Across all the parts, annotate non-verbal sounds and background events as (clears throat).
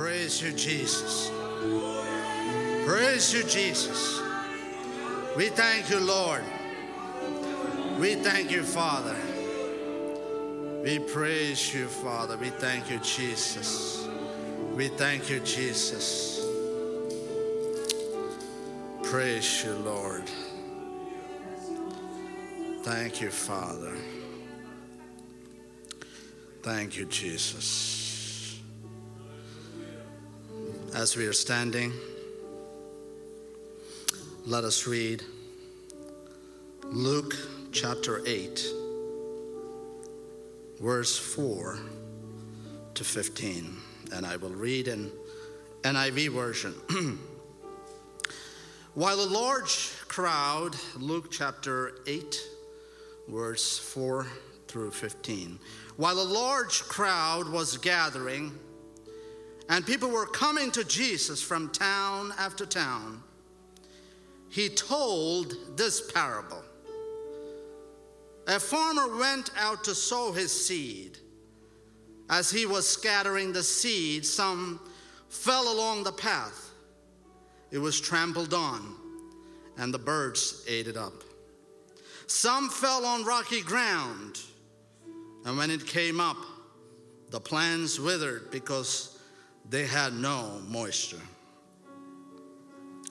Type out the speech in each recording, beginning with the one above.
Praise you, Jesus. Praise you, Jesus. We thank you, Lord. We thank you, Father. We praise you, Father. We thank you, Jesus. We thank you, Jesus. Praise you, Lord. Thank you, Father. Thank you, Jesus. As we are standing, let us read Luke chapter 8, verse 4 to 15. And I will read in NIV version. (clears throat) While a large crowd, Luke chapter 8, verse 4 through 15. While a large crowd was gathering, and people were coming to Jesus from town after town, he told this parable. A farmer went out to sow his seed. As he was scattering the seed, some fell along the path. It was trampled on, and the birds ate it up. Some fell on rocky ground, and when it came up, the plants withered because they had no moisture.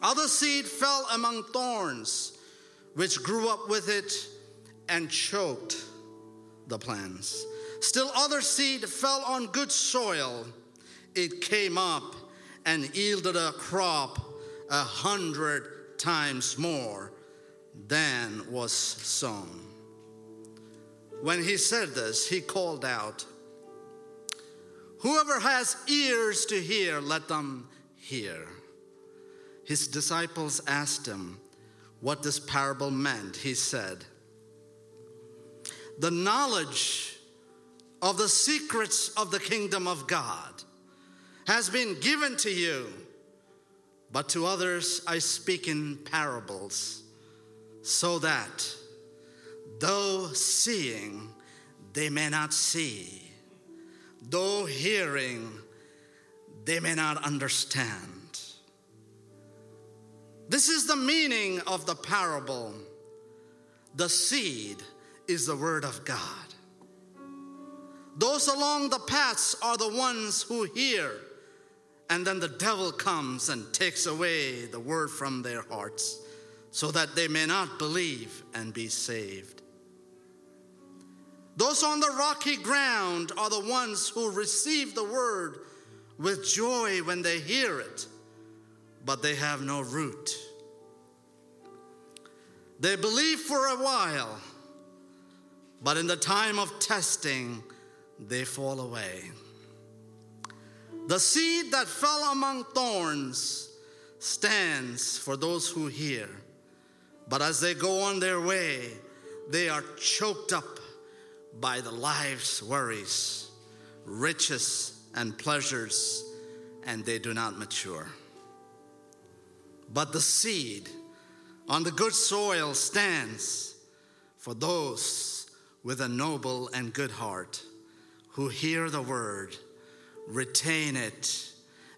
Other seed fell among thorns, which grew up with it and choked the plants. Still, other seed fell on good soil. It came up and yielded a crop a hundred times more than was sown. When he said this, he called out, Whoever has ears to hear, let them hear. His disciples asked him what this parable meant. He said, The knowledge of the secrets of the kingdom of God has been given to you, but to others I speak in parables, so that though seeing, they may not see though hearing, they may not understand. This is the meaning of the parable. The seed is the word of God. Those along the paths are the ones who hear, and then the devil comes and takes away the word from their hearts so that they may not believe and be saved. Those on the rocky ground are the ones who receive the word with joy when they hear it, but they have no root. They believe for a while, but in the time of testing, they fall away. The seed that fell among thorns stands for those who hear, but as they go on their way, they are choked up by the life's worries, riches, and pleasures, and they do not mature. But the seed on the good soil stands for those with a noble and good heart who hear the word, retain it,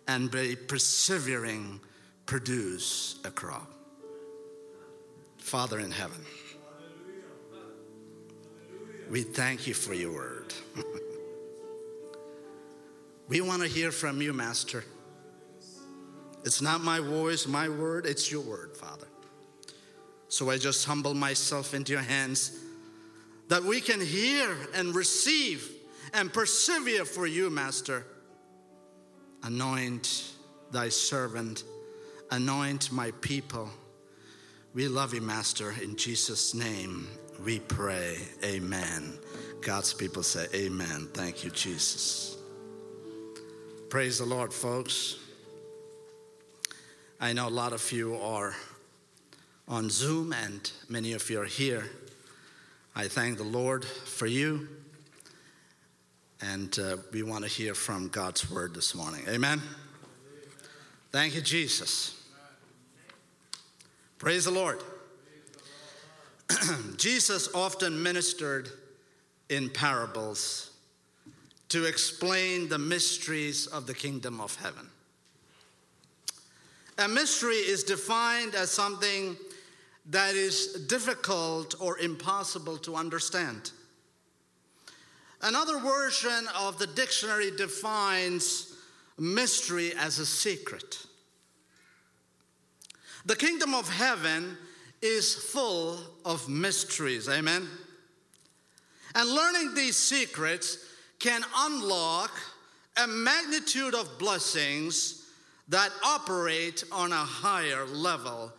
and by persevering produce a crop. Father in heaven. We thank you for your word. (laughs) we want to hear from you, Master. It's not my voice, my word, it's your word, Father. So I just humble myself into your hands that we can hear and receive and persevere for you, Master. Anoint thy servant, anoint my people. We love you, Master, in Jesus' name we pray. Amen. God's people say, Amen. Thank you, Jesus. Praise the Lord, folks. I know a lot of you are on Zoom and many of you are here. I thank the Lord for you. And uh, we want to hear from God's word this morning. Amen. Thank you, Jesus. Praise the Lord. (clears throat) Jesus often ministered in parables, to explain the mysteries of the kingdom of heaven. A mystery is defined as something that is difficult or impossible to understand. Another version of the dictionary defines mystery as a secret. The kingdom of heaven is full of mysteries, amen? And learning these secrets can unlock a magnitude of blessings that operate on a higher level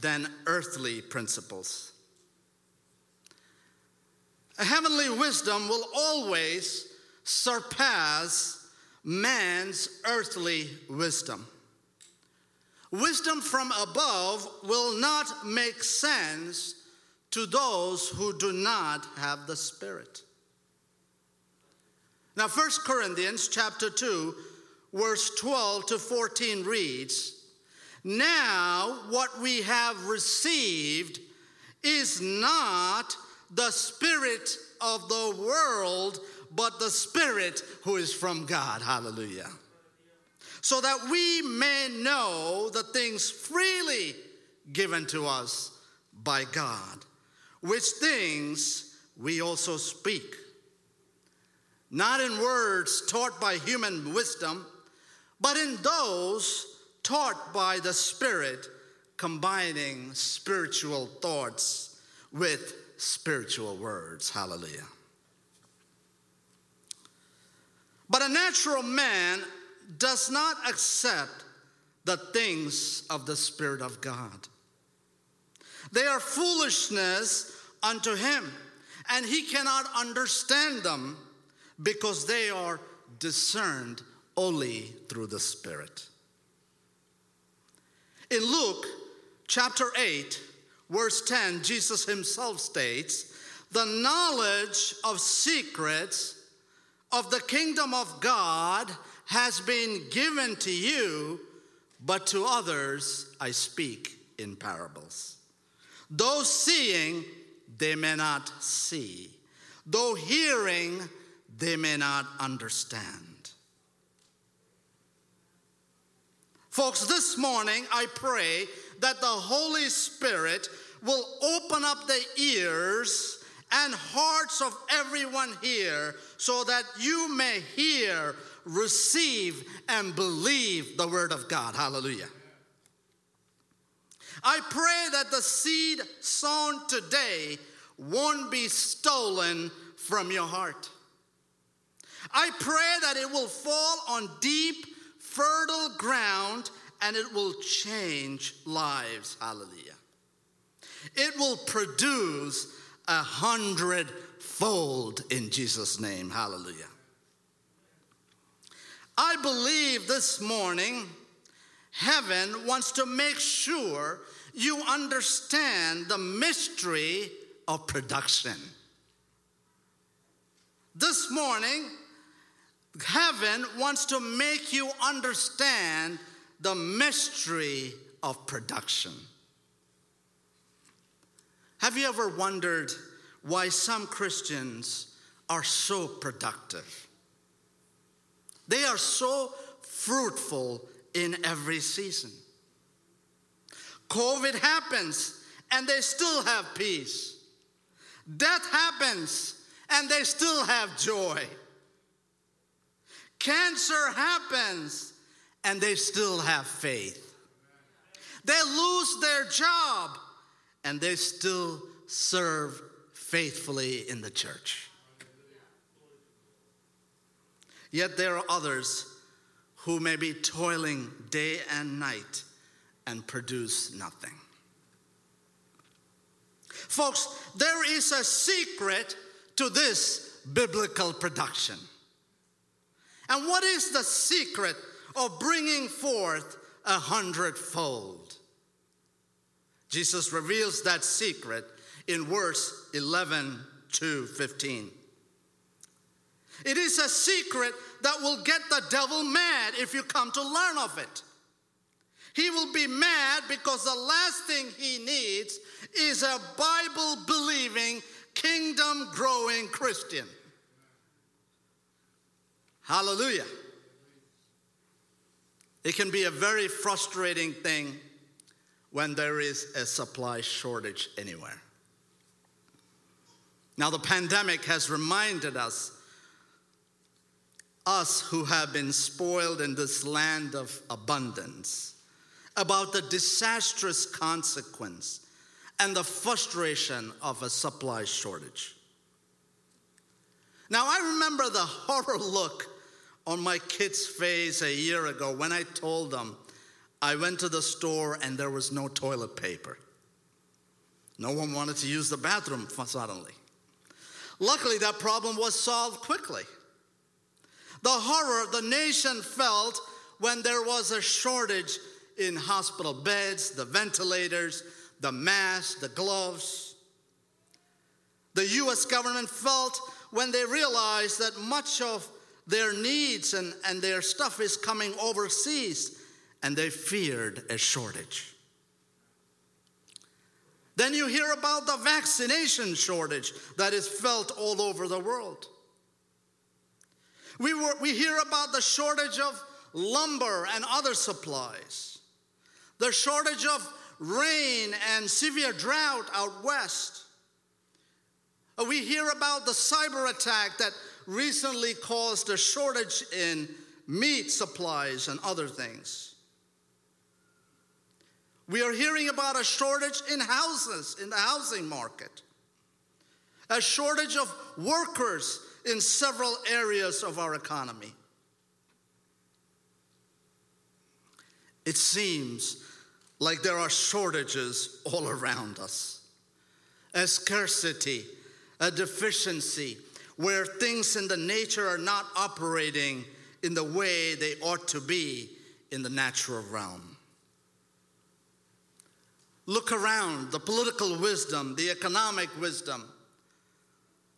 than earthly principles. A heavenly wisdom will always surpass man's earthly wisdom. Wisdom from above will not make sense to those who do not have the Spirit. Now, 1 Corinthians chapter 2, verse 12 to 14 reads, Now what we have received is not the Spirit of the world, but the Spirit who is from God. Hallelujah so that we may know the things freely given to us by God, which things we also speak. Not in words taught by human wisdom, but in those taught by the Spirit, combining spiritual thoughts with spiritual words. Hallelujah. But a natural man does not accept the things of the Spirit of God. They are foolishness unto him, and he cannot understand them because they are discerned only through the Spirit. In Luke chapter 8, verse 10, Jesus himself states, The knowledge of secrets of the kingdom of God has been given to you, but to others I speak in parables. Though seeing, they may not see. Though hearing, they may not understand. Folks, this morning I pray that the Holy Spirit will open up the ears and hearts of everyone here so that you may hear receive and believe the word of God. Hallelujah. I pray that the seed sown today won't be stolen from your heart. I pray that it will fall on deep, fertile ground and it will change lives. Hallelujah. It will produce a hundredfold in Jesus' name. Hallelujah. I believe this morning heaven wants to make sure you understand the mystery of production. This morning, heaven wants to make you understand the mystery of production. Have you ever wondered why some Christians are so productive? They are so fruitful in every season. COVID happens and they still have peace. Death happens and they still have joy. Cancer happens and they still have faith. They lose their job and they still serve faithfully in the church. Yet there are others who may be toiling day and night and produce nothing. Folks, there is a secret to this biblical production. And what is the secret of bringing forth a hundredfold? Jesus reveals that secret in verse 11 to 15. It is a secret that will get the devil mad if you come to learn of it. He will be mad because the last thing he needs is a Bible believing, kingdom growing Christian. Hallelujah. It can be a very frustrating thing when there is a supply shortage anywhere. Now, the pandemic has reminded us, us who have been spoiled in this land of abundance, about the disastrous consequence and the frustration of a supply shortage. Now, I remember the horror look on my kid's face a year ago when I told them I went to the store and there was no toilet paper. No one wanted to use the bathroom suddenly. Luckily, that problem was solved quickly. The horror the nation felt when there was a shortage in hospital beds, the ventilators, the masks, the gloves. The US government felt when they realized that much of their needs and, and their stuff is coming overseas, and they feared a shortage. Then you hear about the vaccination shortage that is felt all over the world. We, were, we hear about the shortage of lumber and other supplies, the shortage of rain and severe drought out west. Uh, we hear about the cyber attack that recently caused a shortage in meat supplies and other things. We are hearing about a shortage in houses, in the housing market, a shortage of workers in several areas of our economy. It seems like there are shortages all around us, a scarcity, a deficiency, where things in the nature are not operating in the way they ought to be in the natural realm. Look around the political wisdom, the economic wisdom,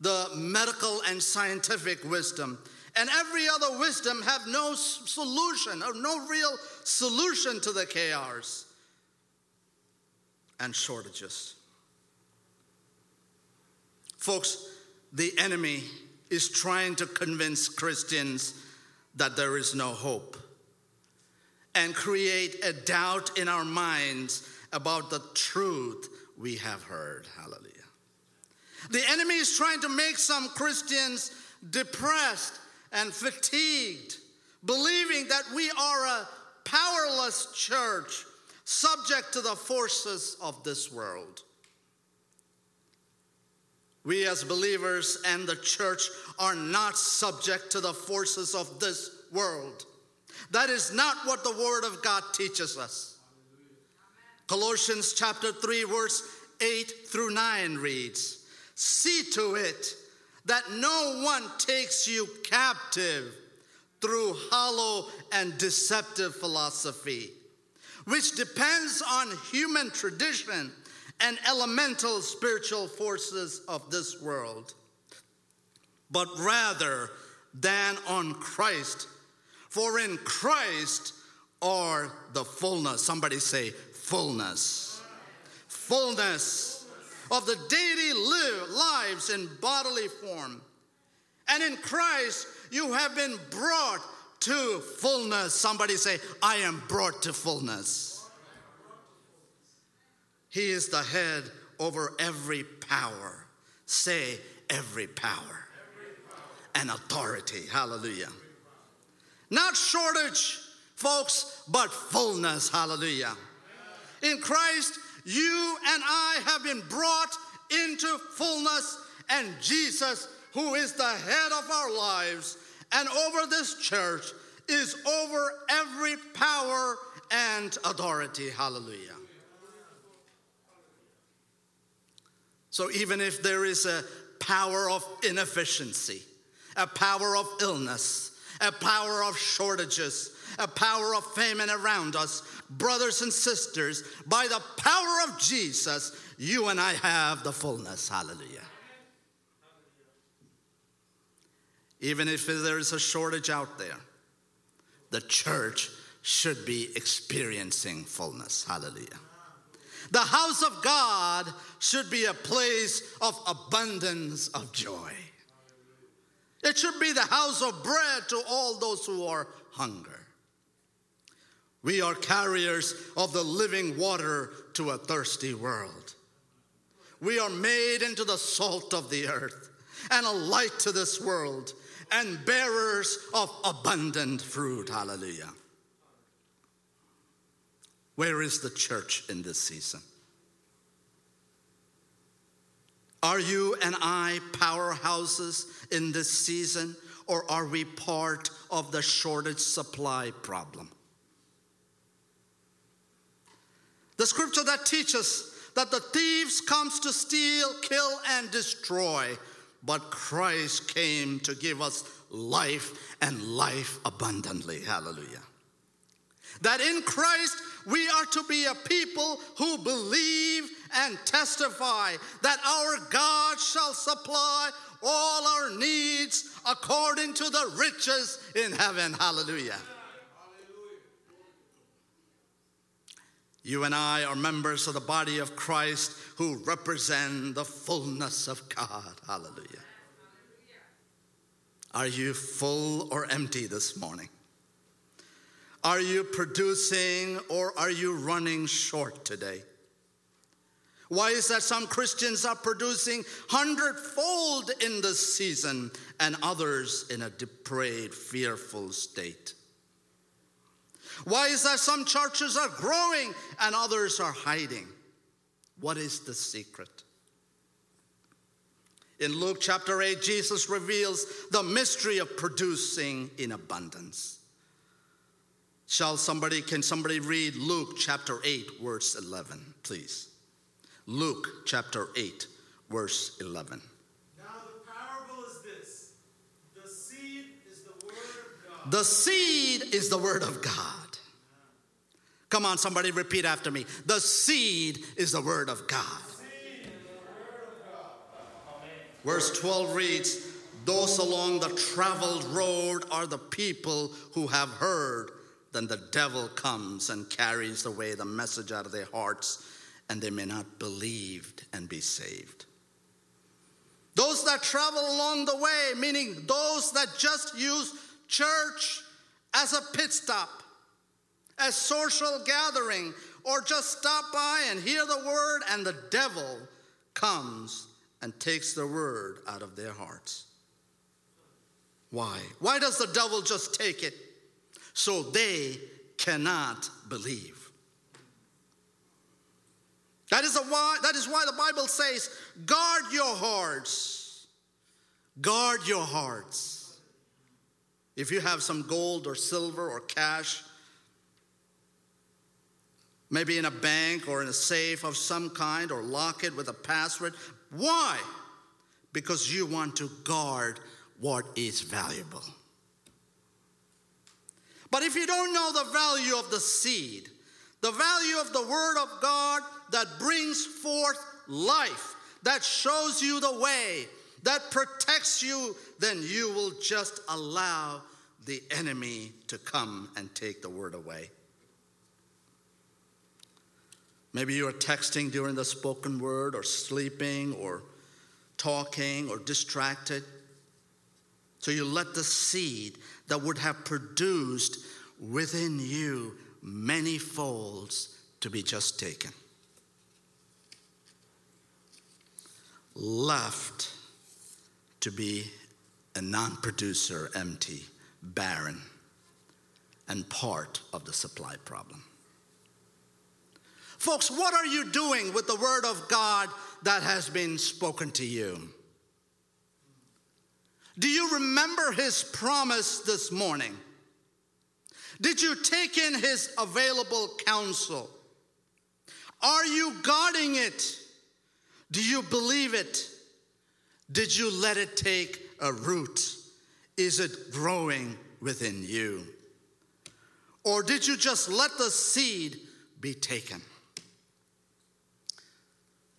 the medical and scientific wisdom, and every other wisdom have no solution or no real solution to the chaos and shortages. Folks, the enemy is trying to convince Christians that there is no hope and create a doubt in our minds about the truth we have heard. Hallelujah. The enemy is trying to make some Christians depressed and fatigued, believing that we are a powerless church subject to the forces of this world. We, as believers and the church, are not subject to the forces of this world. That is not what the Word of God teaches us. Colossians chapter 3, verse 8 through 9 reads See to it that no one takes you captive through hollow and deceptive philosophy which depends on human tradition and elemental spiritual forces of this world, but rather than on Christ. For in Christ are the fullness, somebody say, fullness, fullness of the Deity live, lives in bodily form. And in Christ, you have been brought to fullness. Somebody say, I am brought to fullness. He is the head over every power. Say, every power and authority. Hallelujah. Not shortage, folks, but fullness. Hallelujah. In Christ, you and I have been brought into fullness, and Jesus, who is the head of our lives, and over this church is over every power and authority. Hallelujah. So even if there is a power of inefficiency, a power of illness, a power of shortages, a power of famine around us, brothers and sisters, by the power of Jesus, you and I have the fullness. Hallelujah. Even if there is a shortage out there, the church should be experiencing fullness. Hallelujah. The house of God should be a place of abundance of joy. It should be the house of bread to all those who are hungry. We are carriers of the living water to a thirsty world. We are made into the salt of the earth and a light to this world and bearers of abundant fruit. Hallelujah. Where is the church in this season? Are you and I powerhouses in this season, or are we part of the shortage supply problem? The scripture that teaches that the thieves comes to steal, kill and destroy, but Christ came to give us life and life abundantly. Hallelujah. That in Christ we are to be a people who believe and testify that our God shall supply all our needs according to the riches in heaven. Hallelujah. You and I are members of the body of Christ who represent the fullness of God. Hallelujah. Are you full or empty this morning? Are you producing or are you running short today? Why is that some Christians are producing hundredfold in this season and others in a depraved, fearful state? Why is that some churches are growing and others are hiding? What is the secret? In Luke chapter 8, Jesus reveals the mystery of producing in abundance. Shall somebody, can somebody read Luke chapter 8, verse 11, please? Luke chapter 8, verse 11. Now the parable is this the seed is the word of God. The seed is the word of God. Come on, somebody repeat after me. The seed is the word of God. Verse 12 reads, Those along the traveled road are the people who have heard. Then the devil comes and carries away the message out of their hearts, and they may not believe and be saved. Those that travel along the way, meaning those that just use church as a pit stop, a social gathering, or just stop by and hear the word, and the devil comes and takes the word out of their hearts. Why? Why does the devil just take it? So they cannot believe. That is, why, that is why the Bible says, guard your hearts. Guard your hearts. If you have some gold or silver or cash, maybe in a bank or in a safe of some kind, or lock it with a password. Why? Because you want to guard what is valuable. But if you don't know the value of the seed, the value of the Word of God that brings forth life, that shows you the way, that protects you, then you will just allow the enemy to come and take the Word away. Maybe you are texting during the spoken word, or sleeping, or talking, or distracted. So you let the seed that would have produced within you many folds to be just taken. Left to be a non producer, empty, barren, and part of the supply problem. Folks, what are you doing with the word of God that has been spoken to you? Do you remember his promise this morning? Did you take in his available counsel? Are you guarding it? Do you believe it? Did you let it take a root? Is it growing within you? Or did you just let the seed be taken?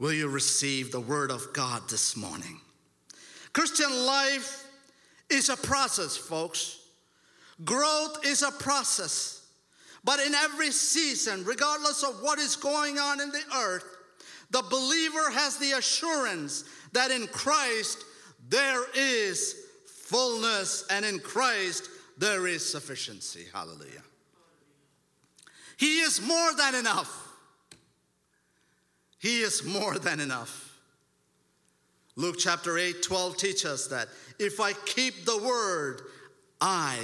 Will you receive the word of God this morning? Christian life is a process, folks. Growth is a process. But in every season, regardless of what is going on in the earth, the believer has the assurance that in Christ there is fullness, and in Christ there is sufficiency. Hallelujah. He is more than enough. He is more than enough. Luke chapter 8, 12 teaches us that if I keep the word, I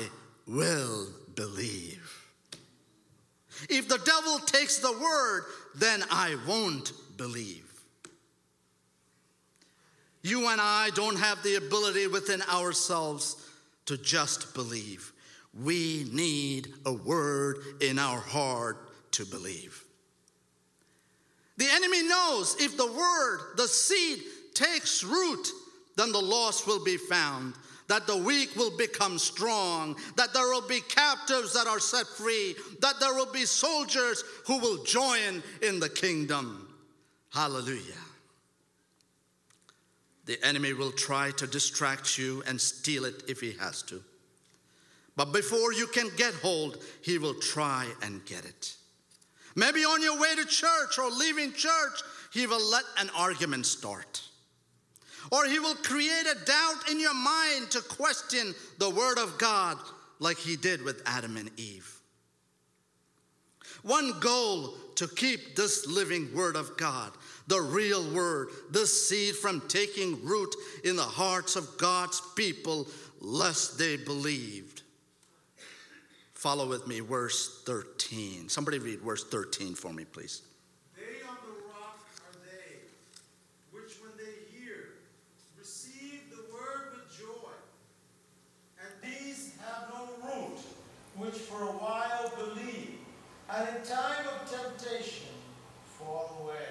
will believe. If the devil takes the word, then I won't believe. You and I don't have the ability within ourselves to just believe. We need a word in our heart to believe. The enemy knows if the word, the seed, takes root, then the lost will be found, that the weak will become strong, that there will be captives that are set free, that there will be soldiers who will join in the kingdom. Hallelujah. The enemy will try to distract you and steal it if he has to. But before you can get hold, he will try and get it. Maybe on your way to church or leaving church, he will let an argument start. Or he will create a doubt in your mind to question the word of God, like he did with Adam and Eve. One goal to keep this living word of God, the real word, this seed from taking root in the hearts of God's people, lest they believed. Follow with me, verse 13. Somebody read verse 13 for me, please. They on the rock are they, which when they hear, receive the word with joy. And these have no root, which for a while believe, and in time of temptation fall away.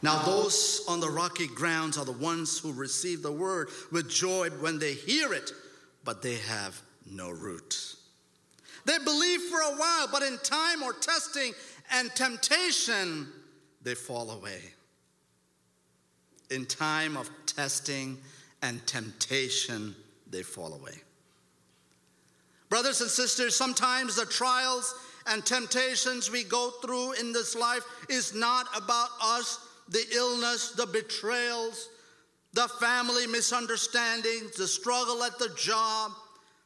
Now, those on the rocky grounds are the ones who receive the word with joy when they hear it, but they have no root. They believe for a while, but in time or testing and temptation, they fall away. In time of testing and temptation, they fall away. Brothers and sisters, sometimes the trials and temptations we go through in this life is not about us, the illness, the betrayals, the family misunderstandings, the struggle at the job,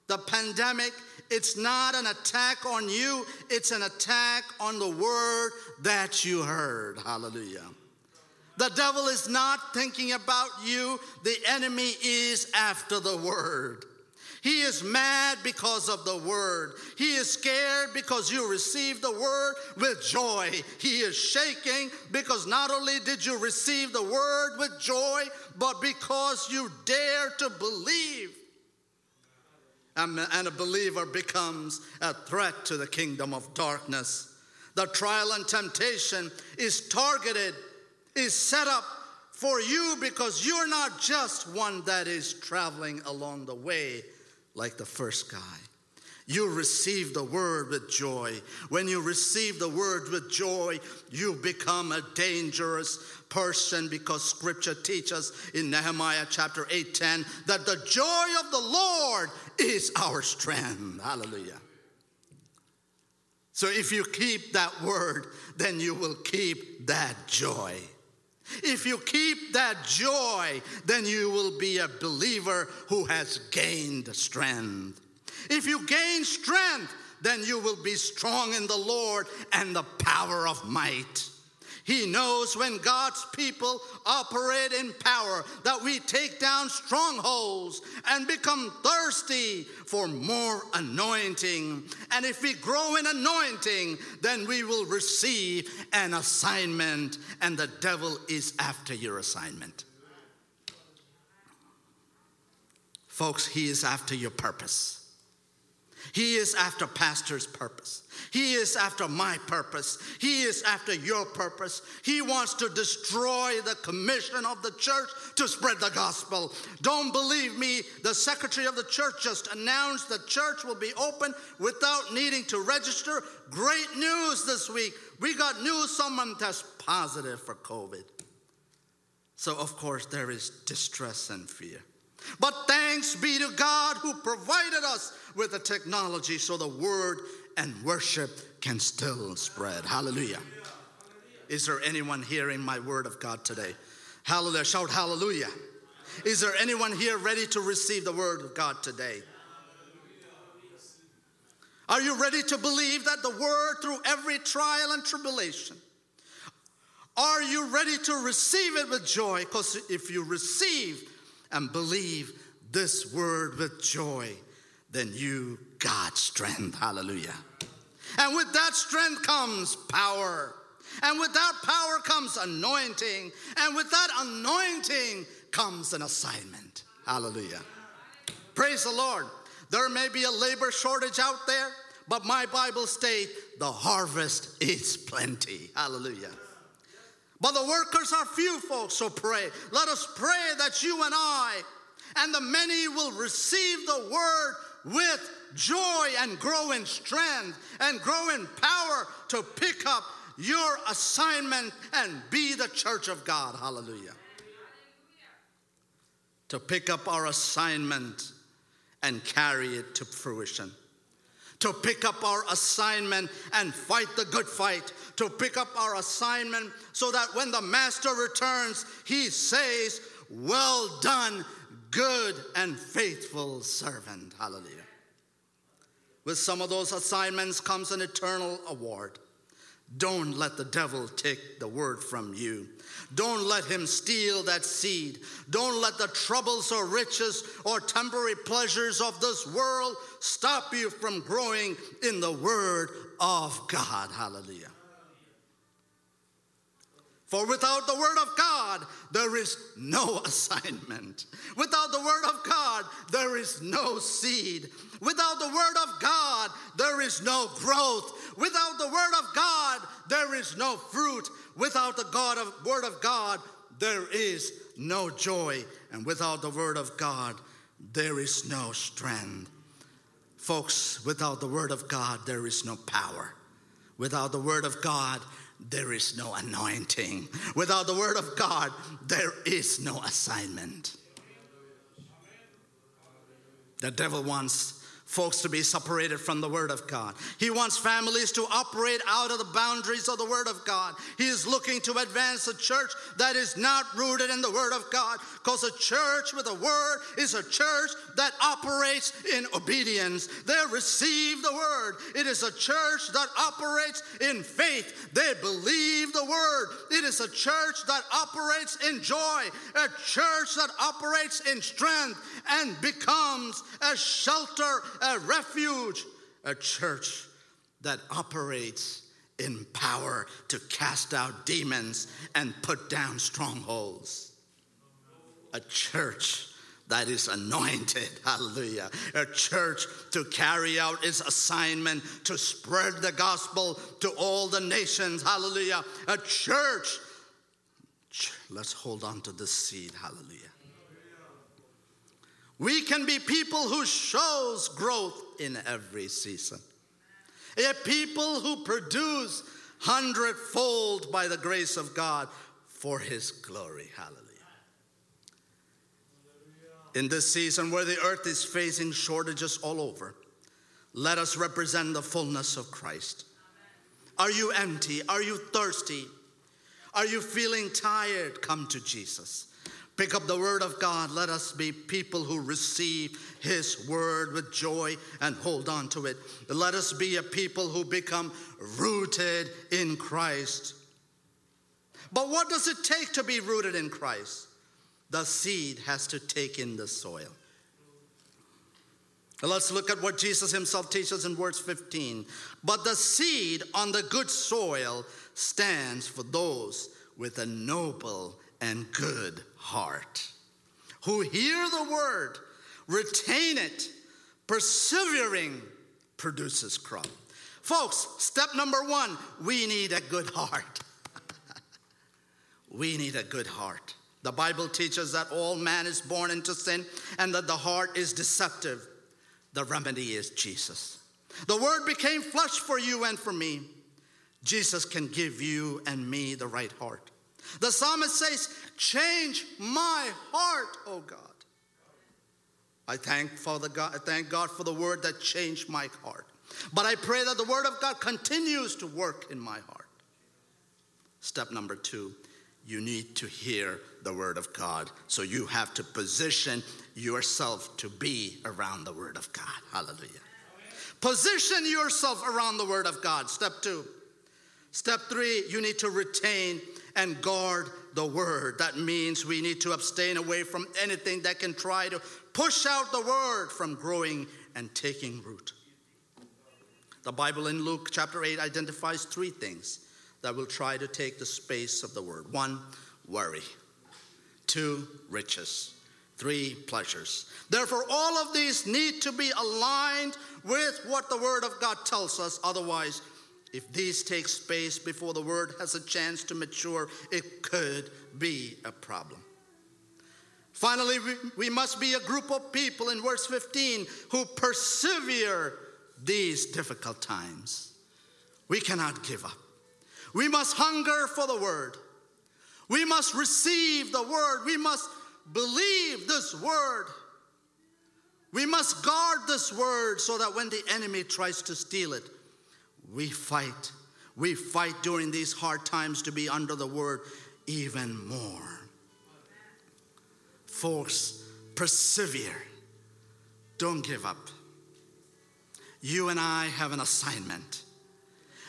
the pandemic. It's not an attack on you, it's an attack on the word that you heard. Hallelujah. The devil is not thinking about you, the enemy is after the word. He is mad because of the word. He is scared because you received the word with joy. He is shaking because not only did you receive the word with joy, but because you dare to believe. And a believer becomes a threat to the kingdom of darkness. The trial and temptation is targeted, is set up for you because you're not just one that is traveling along the way like the first guy. You receive the word with joy. When you receive the word with joy, you become a dangerous person because scripture teaches in Nehemiah chapter 8:10 that the joy of the Lord is our strength. Hallelujah. So if you keep that word, then you will keep that joy. If you keep that joy, then you will be a believer who has gained strength. If you gain strength, then you will be strong in the Lord and the power of might. He knows when God's people operate in power that we take down strongholds and become thirsty for more anointing. And if we grow in anointing, then we will receive an assignment, and the devil is after your assignment. Folks, he is after your purpose. He is after pastor's purpose. He is after my purpose. He is after your purpose. He wants to destroy the commission of the church to spread the gospel. Don't believe me, the secretary of the church just announced the church will be open without needing to register. Great news this week. We got news someone tests positive for COVID. So, of course, there is distress and fear. But thanks be to God who provided us with the technology so the word and worship can still spread. Hallelujah. Is there anyone hearing my word of God today? Hallelujah. Shout hallelujah. Is there anyone here ready to receive the word of God today? Are you ready to believe that the word through every trial and tribulation? Are you ready to receive it with joy? Because if you receive and believe this word with joy, then you got strength. Hallelujah. And with that strength comes power. And with that power comes anointing. And with that anointing comes an assignment. Hallelujah. Praise the Lord. There may be a labor shortage out there, but my Bible states the harvest is plenty. Hallelujah. But the workers are few, folks, so pray. Let us pray that you and I and the many will receive the word with joy and grow in strength and grow in power to pick up your assignment and be the church of God. Hallelujah. To pick up our assignment and carry it to fruition. To pick up our assignment and fight the good fight. To pick up our assignment so that when the master returns, he says, Well done, good and faithful servant. Hallelujah. With some of those assignments comes an eternal award. Don't let the devil take the word from you. Don't let him steal that seed. Don't let the troubles or riches or temporary pleasures of this world stop you from growing in the word of God. Hallelujah. For without the word of God, there is no (laughs) assignment. Without the word of God, there is no seed. Without the word of God, there is no growth. Without the word of God, there is no fruit. Without the God of, word of God, there is no joy. And without the word of God, there is no strength. Folks, without the word of God, there is no power. Without the word of God, there is no anointing. Without the word of God, there is no assignment. The devil wants folks to be separated from the Word of God. He wants families to operate out of the boundaries of the Word of God. He is looking to advance a church that is not rooted in the Word of God because a church with a Word is a church that operates in obedience. They receive the Word. It is a church that operates in faith. They believe the Word. It is a church that operates in joy, a church that operates in strength and becomes a shelter a refuge, a church that operates in power to cast out demons and put down strongholds. A church that is anointed, (laughs) hallelujah. A church to carry out its assignment to spread the gospel to all the nations, hallelujah. A church, let's hold on to this seed, hallelujah. We can be people who shows growth in every season. A people who produce hundredfold by the grace of God for his glory. Hallelujah. In this season where the earth is facing shortages all over, let us represent the fullness of Christ. Are you empty? Are you thirsty? Are you feeling tired? Come to Jesus. Pick up the word of God. Let us be people who receive his word with joy and hold on to it. Let us be a people who become rooted in Christ. But what does it take to be rooted in Christ? The seed has to take in the soil. Let's look at what Jesus himself teaches in verse 15. But the seed on the good soil stands for those with a noble and good heart, who hear the word, retain it, persevering produces crop. Folks, step number one we need a good heart. (laughs) we need a good heart. The Bible teaches that all man is born into sin and that the heart is deceptive. The remedy is Jesus. The word became flesh for you and for me. Jesus can give you and me the right heart. The psalmist says, Change my heart, O God. I thank Father God, I thank God for the word that changed my heart. But I pray that the word of God continues to work in my heart. Step number two, you need to hear the Word of God. So you have to position yourself to be around the Word of God. Hallelujah. Position yourself around the Word of God. Step two. Step three, you need to retain and guard the Word. That means we need to abstain away from anything that can try to push out the Word from growing and taking root. The Bible in Luke chapter 8 identifies three things that will try to take the space of the word. One, worry. Two, riches. Three, pleasures. Therefore, all of these need to be aligned with what the word of God tells us. Otherwise, if these take space before the word has a chance to mature, it could be a problem. Finally, we, we must be a group of people in verse 15 who persevere these difficult times. We cannot give up. We must hunger for the word. We must receive the word. We must believe this word. We must guard this word so that when the enemy tries to steal it, we fight. We fight during these hard times to be under the word even more. Folks, persevere. Don't give up. You and I have an assignment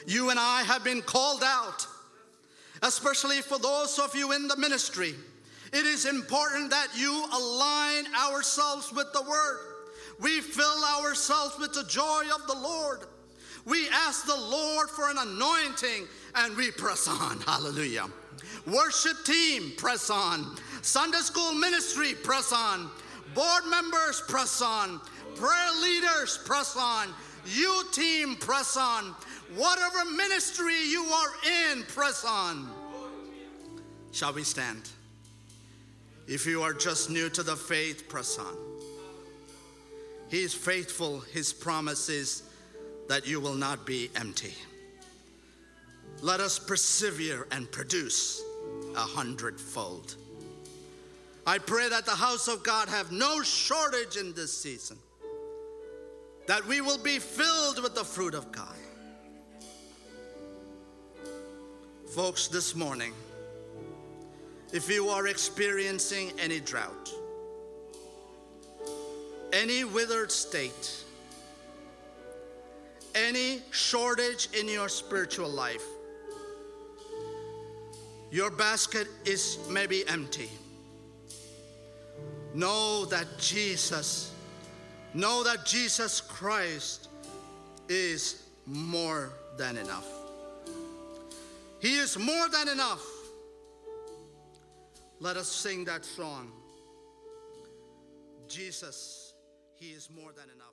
you and I have been called out, especially for those of you in the ministry. It is important that you align ourselves with the word. We fill ourselves with the joy of the Lord. We ask the Lord for an anointing and we press on. Hallelujah. Worship team, press on. Sunday school ministry, press on. Board members, press on. Prayer leaders, press on. You team, press on. Whatever ministry you are in, press on. Shall we stand? If you are just new to the faith, press on. He is faithful, His promise is that you will not be empty. Let us persevere and produce a hundredfold. I pray that the house of God have no shortage in this season, that we will be filled with the fruit of God. Folks, this morning, if you are experiencing any drought, any withered state, any shortage in your spiritual life, your basket is maybe empty. Know that Jesus, know that Jesus Christ is more than enough. He is more than enough. Let us sing that song. Jesus, He is more than enough.